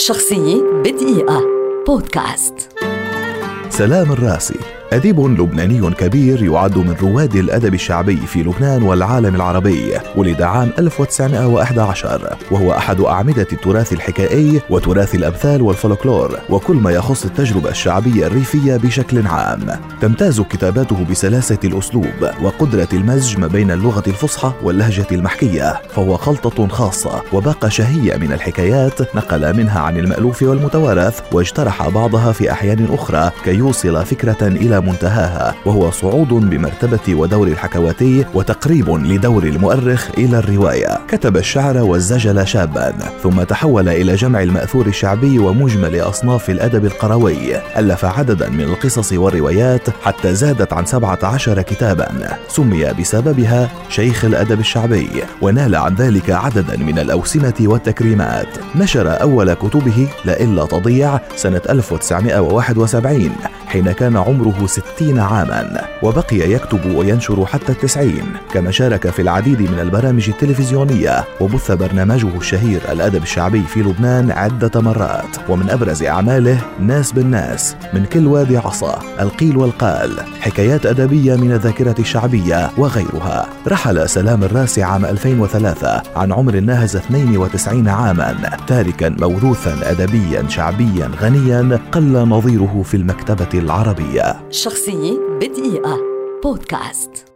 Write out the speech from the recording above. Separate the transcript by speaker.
Speaker 1: شخصية بدقيقة. بودكاست.
Speaker 2: سلام الراسي. أديب لبناني كبير يعد من رواد الأدب الشعبي في لبنان والعالم العربي ولد عام 1911 وهو أحد أعمدة التراث الحكائي وتراث الأمثال والفولكلور وكل ما يخص التجربة الشعبية الريفية بشكل عام. تمتاز كتاباته بسلاسة الأسلوب وقدرة المزج ما بين اللغة الفصحى واللهجة المحكية فهو خلطة خاصة وباقة شهية من الحكايات نقل منها عن المألوف والمتوارث واجترح بعضها في أحيان أخرى كي يوصل فكرة إلى منتهاها وهو صعود بمرتبة ودور الحكواتي وتقريب لدور المؤرخ إلى الرواية. كتب الشعر والزجل شابا ثم تحول إلى جمع المأثور الشعبي ومجمل أصناف الأدب القروي. ألف عددا من القصص والروايات حتى زادت عن سبعة عشر كتابا. سمي بسببها شيخ الأدب الشعبي ونال عن ذلك عددا من الأوسمة والتكريمات. نشر أول كتبه لإلا تضيع سنة 1971 حين كان عمره ستين عاما وبقي يكتب وينشر حتى التسعين كما شارك في العديد من البرامج التلفزيونية وبث برنامجه الشهير الأدب الشعبي في لبنان عدة مرات ومن أبرز أعماله ناس بالناس من كل وادي عصا القيل والقال حكايات أدبية من الذاكرة الشعبية وغيرها. رحل سلام الراسي عام 2003 عن عمر ناهز 92 عاما تاركا موروثا أدبيا شعبيا غنيا قل نظيره في المكتبة العربية.
Speaker 1: شخصية بدقيقة. بودكاست.